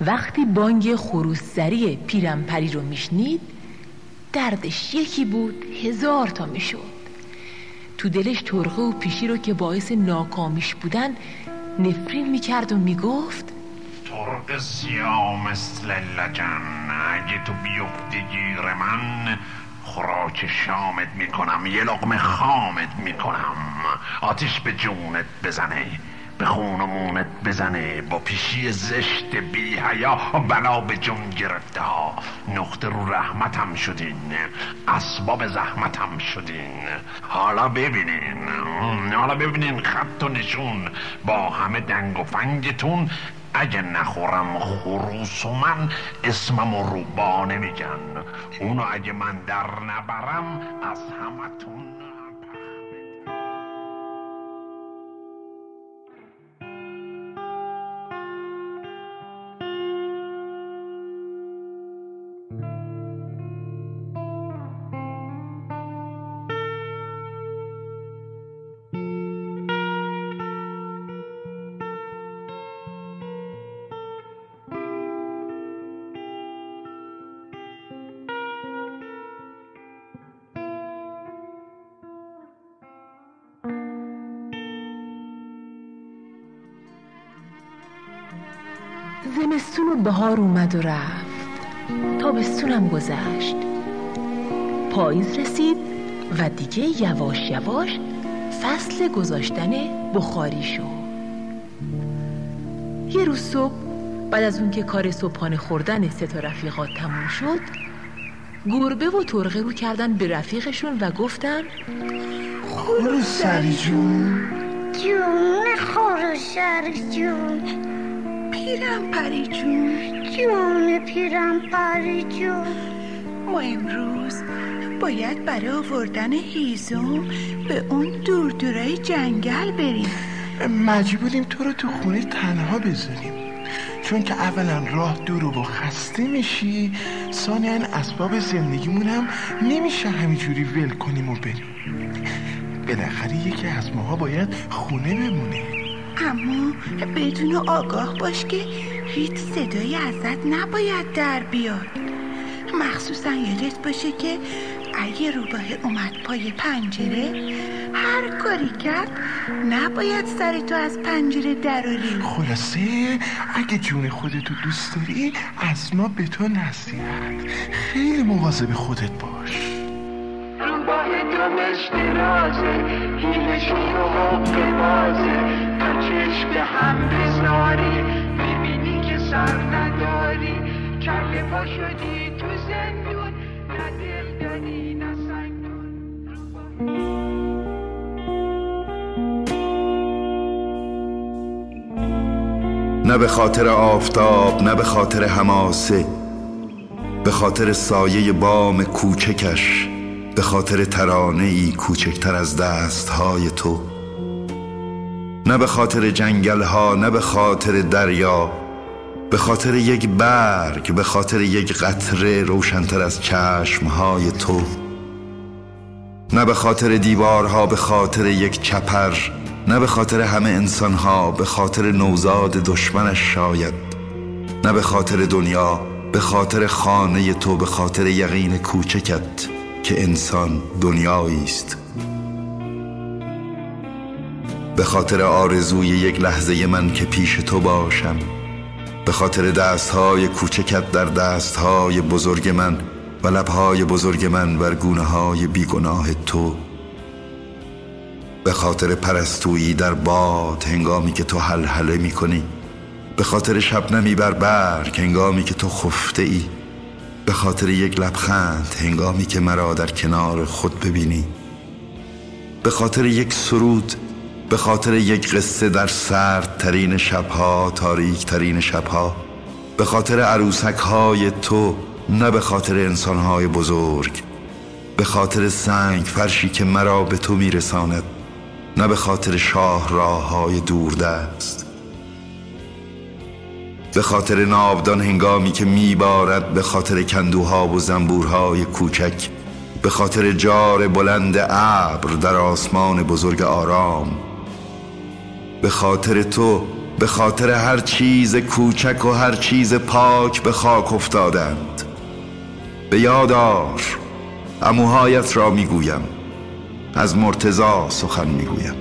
وقتی بانگ خروسزری پیرمپری رو میشنید دردش یکی بود هزار تا می‌شد. تو دلش ترقه و پیشی رو که باعث ناکامیش بودن نفرین می‌کرد و می‌گفت ترق سیاه مثل لجن اگه تو بیفتی گیر من خوراک شامت می‌کنم یه لقمه خامت می‌کنم. آتیش به جونت بزنه. به خون و بزنه. با پیشی زشت بی حیا بلا به جون گرفته ها. نقطه رو رحمتم شدین. اسباب زحمتم شدین. حالا ببینین. حالا ببینین خط و نشون. با همه دنگ و فنگتون. اگه نخورم خروس و من اسمم و روبا نمیگن. اونو اگه من در نبرم از همتون زمستون و بهار اومد و رفت. تابستونم گذشت. پاییز رسید و دیگه یواش یواش فصل گذاشتن بخاری شد. یه روز صبح بعد از اون که کار صبحانه خوردن سه تا رفیقات تموم شد گربه و ترقه رو کردن به رفیقشون و گفتن خروسری جون. جون خروسری جون. پیرم پری جون. جون پیرم پری جون؟ ما امروز باید برای آوردن هیزم به اون دور دورای جنگل بریم. مجبوریم تو رو تو خونه تنها بذاریم. چون که اولا راه دور و خسته میشی ثانیا اسباب زندگیمون هم نمیشه همینجوری ول کنیم و بریم. بالاخره یکی از ماها باید خونه بمونه. اما بدون آگاه باش که هیچ صدایی ازت نباید در بیاد. مخصوصا یادت باشه که اگه روباه اومد پای پنجره هر کاری کرد نباید سر تو از پنجره دراری خلاصه اگه جون خودتو دوست داری از ما به تو نصیحت. خیلی مواظب خودت باش. روباه تو رازه هیلشون و حق بازه چشم هم بزاری. می‌بینی که سر نداری. کله پا شدی تو زندون. نه دل داری نه نه به خاطر آفتاب نه به خاطر هماسه به خاطر سایه بام کوچکش. به خاطر ترانه ای کوچکتر از دست های تو. نه به خاطر جنگل ها نه به خاطر دریا به خاطر یک برگ به خاطر یک قطره روشنتر از چشم های تو نه به خاطر دیوارها به خاطر یک چپر نه به خاطر همه انسانها به خاطر نوزاد دشمنش شاید نه به خاطر دنیا به خاطر خانه تو به خاطر یقین کوچکت که انسان دنیایی است خاطر آرزوی یک لحظه من که پیش تو باشم. به خاطر دستهای کوچکت در دستهای بزرگ من و لبهای بزرگ من بر گونه های بیگناه تو. به خاطر پرستویی در باد هنگامی که تو حلحله می کنی به خاطر شبنمی بر برگ هنگامی که تو خفته ای به خاطر یک لبخند هنگامی که مرا در کنار خود ببینی. به خاطر یک سرود به خاطر یک قصه در سرد ترین شبها تاریک ترین شبها به خاطر عروسک های تو نه به خاطر انسان های بزرگ. به خاطر سنگ فرشی که مرا به تو میرساند نه به خاطر شاه راه های دوردست. به خاطر نابدان هنگامی که میبارد به خاطر کندوها و زنبورهای کوچک به خاطر جار بلند ابر در آسمان بزرگ آرام به خاطر تو به خاطر هر چیز کوچک و هر چیز پاک به خاک افتادند. به یادار اموهایت را می‌گویم. از مرتزا سخن می‌گویم.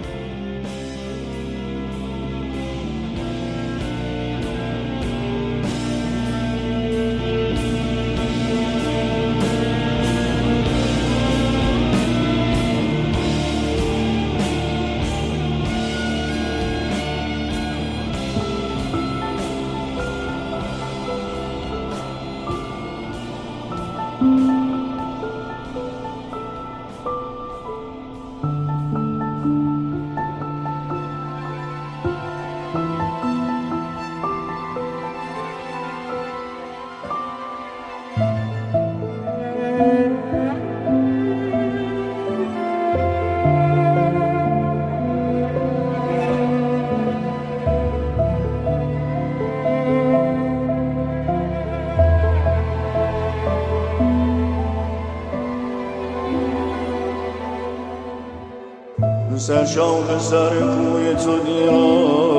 سر شاخ سر کوی تو دیرم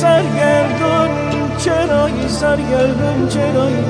مگویی که سرگردون چرایی سرگردون چرایی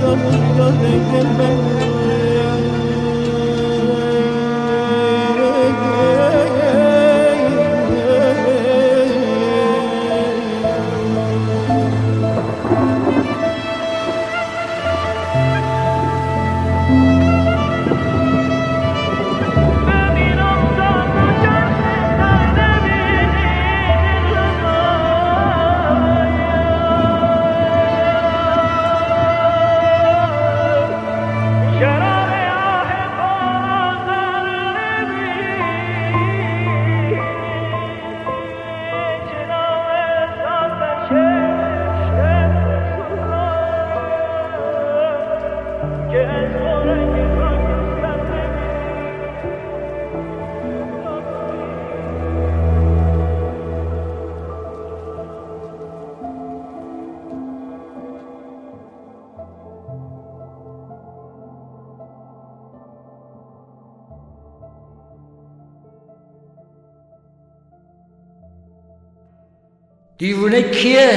دیوونه کیه؟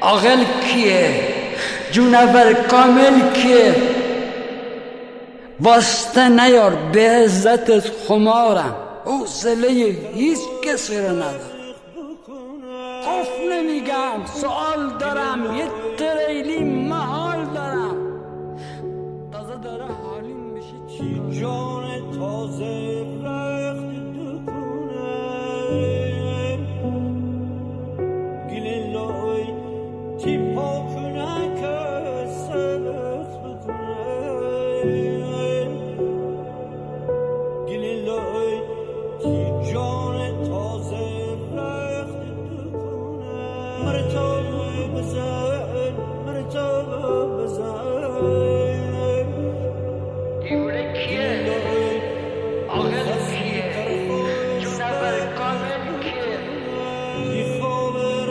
عاقل کیه؟ جونور کامل کیه؟ واسطه نیار به عزت خمارم. حوصله هیچ کسی رو ندارم. خوف نمیگم سوال دارم یه تریلی محال دارم. تازه داره حالیم میشه جان تازه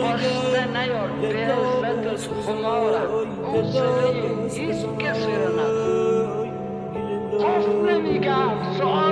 Postanaj ortaya hizmet kumara. O sırrı hiç kesin. Tasnemiga sual.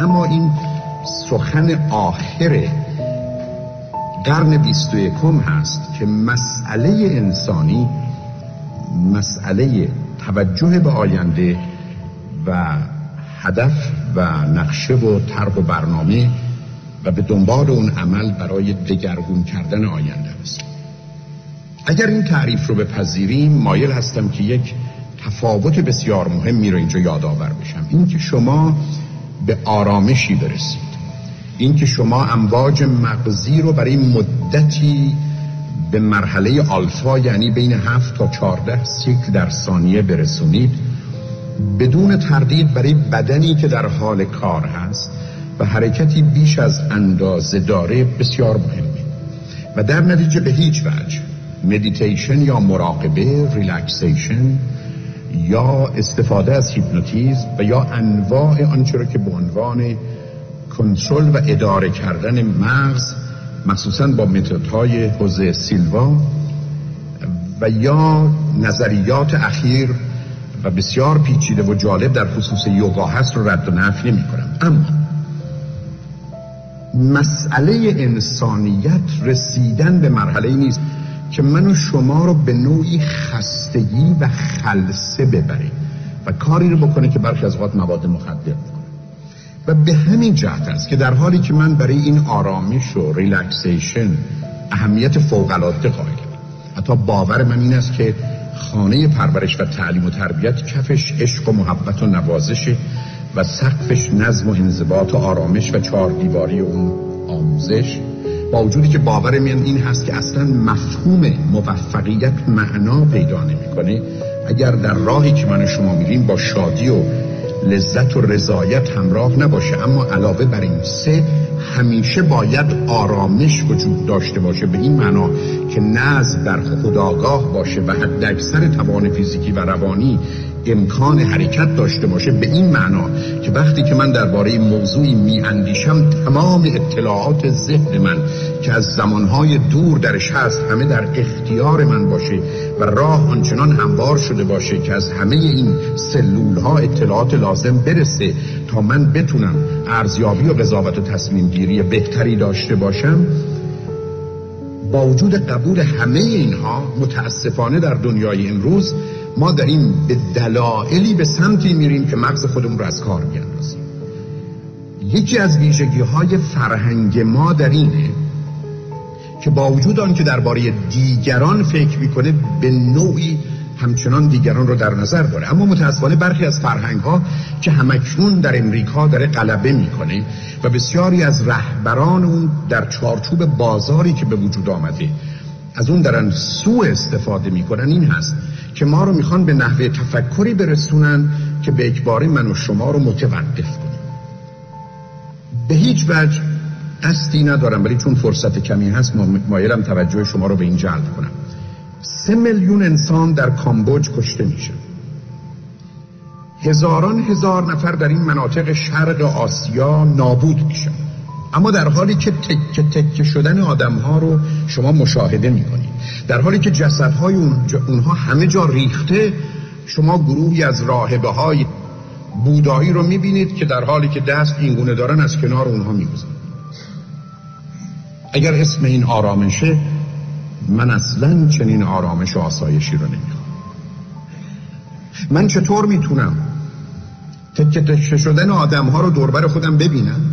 اما این سخن آخر قرن بیست و یکم هست که مسئله انسانی مسئله توجه به آینده و هدف و نقشه و طرح و برنامه و به دنبال اون عمل برای دگرگون کردن آینده است. اگر این تعریف رو بپذیریم مایل هستم که یک تفاوت بسیار مهمی رو اینجا یادآور بشم. این که شما به آرامشی برسید. این که شما امواج مغزی رو برای مدتی به مرحله آلفا یعنی بین 7 تا 14 سیکل در ثانیه برسونید بدون تردید برای بدنی که در حال کار هست و حرکتی بیش از اندازه داره بسیار مهمه. و در نتیجه به هیچ وجه مدیتیشن یا مراقبه ریلکسیشن یا استفاده از هیپنوتیزم و یا انواع آنچه را که به عنوان کنترل و اداره کردن مغز مخصوصا با متدهای خوزه سیلوا و یا نظریات اخیر و بسیار پیچیده و جالب در خصوص یوگا هست رو رد و نفی نمی کنم. اما مسئله انسانیت رسیدن به مرحله نیست. که من و شما رو به نوعی خستگی و خلصه ببره و کاری رو بکنه که برخی از اوقات مواد مخدر بکنه. و به همین جهت است که در حالی که من برای این آرامش و ریلکسیشن اهمیت فوق العاده قائلم حتی باور من این است که خانه پرورش و تعلیم و تربیت کفش عشق و محبت و نوازش و سقفش نظم و انضباط و آرامش و چهار دیواری اون آموزش با وجودی که باور من این هست که اصلا مفهوم موفقیت معنا پیدا نمی‌کنه اگر در راهی که من و شما میریم با شادی و لذت و رضایت همراه نباشه اما علاوه بر این سه همیشه باید آرامش وجود داشته باشه به این معنا که نظم در خداگاه باشه و حد اکثر توان فیزیکی و روانی امکان حرکت داشته باشه به این معنا که وقتی که من درباره موضوعی می اندیشم تمام اطلاعات ذهن من که از زمانهای دور درش هست همه در اختیار من باشه و راه آنچنان هموار شده باشه که از همه این سلول ها اطلاعات لازم برسه تا من بتونم ارزیابی و قضاوت و تصمیم گیری بهتری داشته باشم با وجود قبول همه اینها متاسفانه در دنیای امروز ما داریم به دلایلی به سمتی میریم که مغز خودمون رو از کار بیاندازیم یکی از ویژگی های فرهنگ ما در اینه که با وجود آن که درباره دیگران فکر می‌کنه به نوعی همچنان دیگران رو در نظر داره. اما متاسفانه برخی از فرهنگ ها که همکنون در امریکا داره غلبه می‌کنه و بسیاری از رهبران اون در چارچوب بازاری که به وجود آمده از اون دارن سوء استفاده می‌کنن این هست که ما رو می‌خوان به نحوه تفکری برسونن که به اجباری من و شما رو متوقف کنیم. به هیچ وجه قصدی ندارم ولی چون فرصت کمی هست مایلم توجه شما رو به این جلب کنم. سه میلیون انسان در کامبوج کشته میشه. هزاران هزار نفر در این مناطق شرق آسیا نابود میشن. اما در حالی که تکه تکه شدن آدم ها رو شما مشاهده می‌کنید. در حالی که جسدهای اونها همه جا ریخته شما گروهی از راهبه های بودایی رو می‌بینید که در حالی که دست اینگونه دارن از کنار اونها می‌گذارن. اگر اسم این آرامشه من اصلا چنین آرامش و آسایشی رو نمی‌خوام. من چطور می‌تونم تکه تکه شدن آدم ها رو دوربر خودم ببینم؟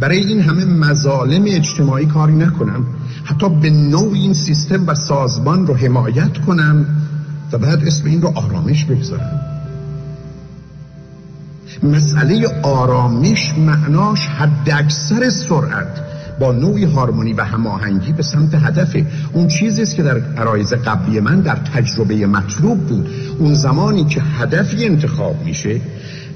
برای این همه مظالم اجتماعی کاری نکنم. حتی به نوع این سیستم و سازمان رو حمایت کنم و بعد اسم این رو آرامش بگذارم. مسئله آرامش معناش حد اکثر سرعت با نوعی هارمونی و هماهنگی به سمت هدفه. اون چیزی است که در عرایز قبلی من در تجربه مطلوب بود. اون زمانی که هدفی انتخاب میشه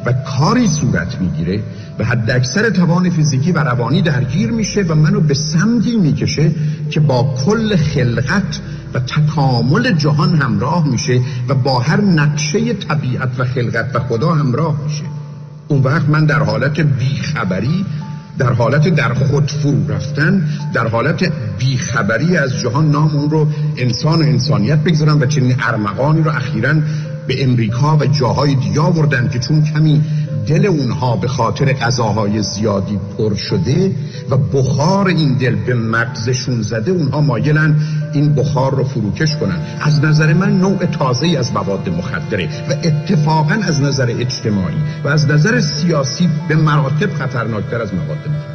و کاری صورت می‌گیره و حد اکثر توان فیزیکی و روانی درگیر میشه و منو به سمتی می‌کشه که با کل خلقت و تکامل جهان همراه میشه و با هر نقشه طبیعت و خلقت و خدا همراه میشه. اون وقت من در حالت بیخبری در حالت در خود فرو رفتن در حالت بیخبری از جهان نام اون رو انسان و انسانیت بگذارم و چنین ارمغانی رو اخیرا به امریکا و جاهای دیگه آوردن که چون کمی دل اونها به خاطر غذاهای زیادی پر شده و بخار این دل به مغزشون زده اونها مایلن این بخار رو فروکش کنن. از نظر من نوع تازه از مواد مخدره و اتفاقا از نظر اجتماعی و از نظر سیاسی به مراتب خطرناکتر از مواد مخدر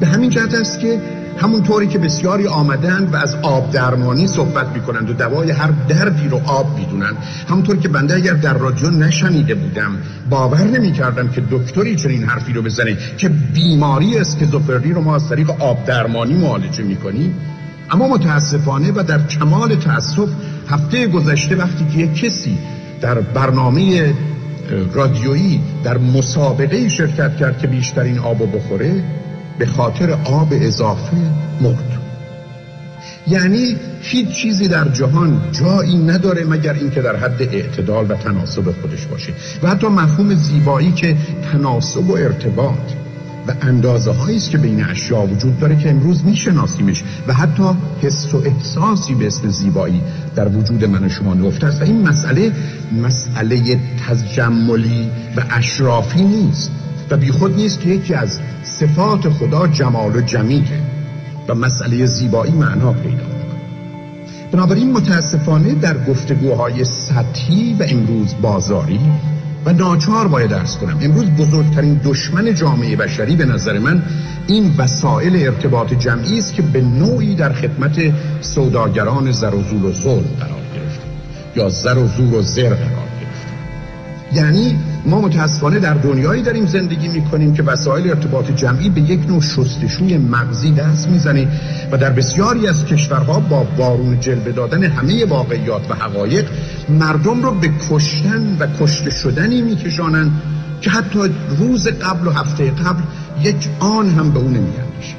به همین جهت است که همونطوری که بسیاری آمدند و از آب درمانی صحبت می‌کنند و دوای هر دردی رو آب می‌دونن همونطور که بنده اگر در رادیو نشنیده بودم باور نمی‌کردم که دکتری چنین حرفی رو بزنه که بیماری اسکیزوفرنی رو ما از طریق آب درمانی معالجه می‌کنیم. اما متاسفانه و در کمال تاسف هفته گذشته وقتی که یک کسی در برنامه رادیویی در مسابقه شرکت کرد که بیشترین آب بخوره به خاطر آب اضافه مرد. یعنی هیچ چیزی در جهان جایی نداره مگر اینکه در حد اعتدال و تناسب خودش باشه. و حتی مفهوم زیبایی که تناسب و ارتباط و اندازه است که بین اشیا وجود داره که امروز میشناسیمش. و حتی حس و احساسی به اسم زیبایی در وجود من و شما نفته است. و این مسئله مسئله تجملی و اشرافی نیست و بیخود نیست که یکی از صفات خدا جمال و جمیله و مسئله زیبایی معنا پیدا بنابراین متاسفانه در گفتگوهای سطحی و امروز بازاری و ناچار باید درس کنم امروز بزرگترین دشمن جامعه بشری به نظر من این وسایل ارتباط جمعی است که به نوعی در خدمت سوداگران زر و زور و ظلم قرار گرفته یا زر و زور و زر قرار یعنی ما متاسفانه در دنیایی داریم زندگی می‌کنیم که وسایل ارتباط جمعی به یک نوع شستشوی مغزی دست می‌زنه و در بسیاری از کشورها با بارون جلوه دادن همه واقعیات و حقایق مردم رو به کشتن و کشته شدنی میکشانند که حتی روز قبل و هفته قبل یک آن هم به اون نمیاندیشه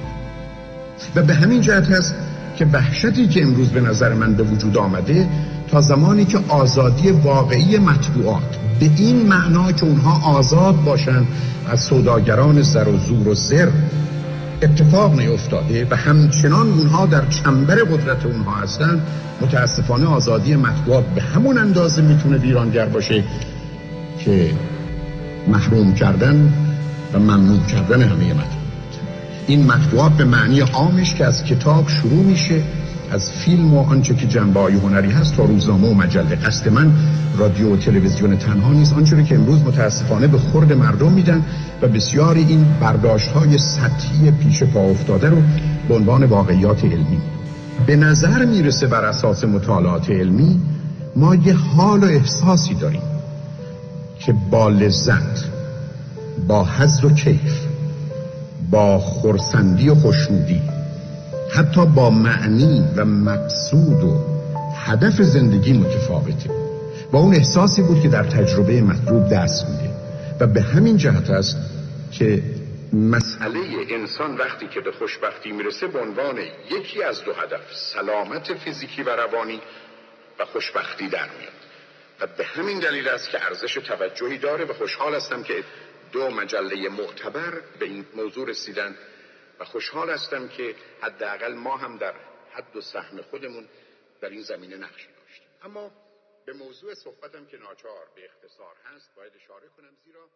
و به همین جهت هست که وحشتی که امروز به نظر من به وجود آمده تا زمانی که آزادی واقعی مطبوعات به این معنا که اونها آزاد باشند از سوداگران زر و زور و زر اتفاق نیفتاده و همچنان اونها در چنبر قدرت اونها هستند متاسفانه آزادی مطبوعات به همون اندازه می‌تونه ویرانگر باشه که محروم کردن و ممنوع کردن همه مطبوعات. این مطبوعات به معنی عامش که از کتاب شروع میشه از فیلم و آنچه که جنبه هنری هست تا روزنامه و مجله. قصد من رادیو و تلویزیون تنها نیست آنچه که امروز متاسفانه به خورد مردم میدن و بسیاری این برداشت های سطحی پیش پا افتاده رو به عنوان واقعیات علمی. به نظر می‌رسه بر اساس مطالعات علمی ما یه حال و احساسی داریم که با لذت با حضر و کیف با خورسندی و خوشنودی حتی با معنی و مقصود و هدف زندگی متفاوته. با اون احساسی بود که در تجربه مطلوب دست میده. و به همین جهت است که مسئله انسان وقتی که به خوشبختی می‌رسه به عنوان یکی از دو هدف سلامت فیزیکی و روانی و خوشبختی در میاد. و به همین دلیل است که ارزش توجهی داره و خوشحال هستم که دو مجله معتبر به این موضوع رسیدن و خوشحال هستم که حداقل ما هم در حد و سهم خودمون در این زمینه نقشی داشتیم. اما به موضوع صحبتم که ناچار به اختصار هست باید اشاره کنم زیرا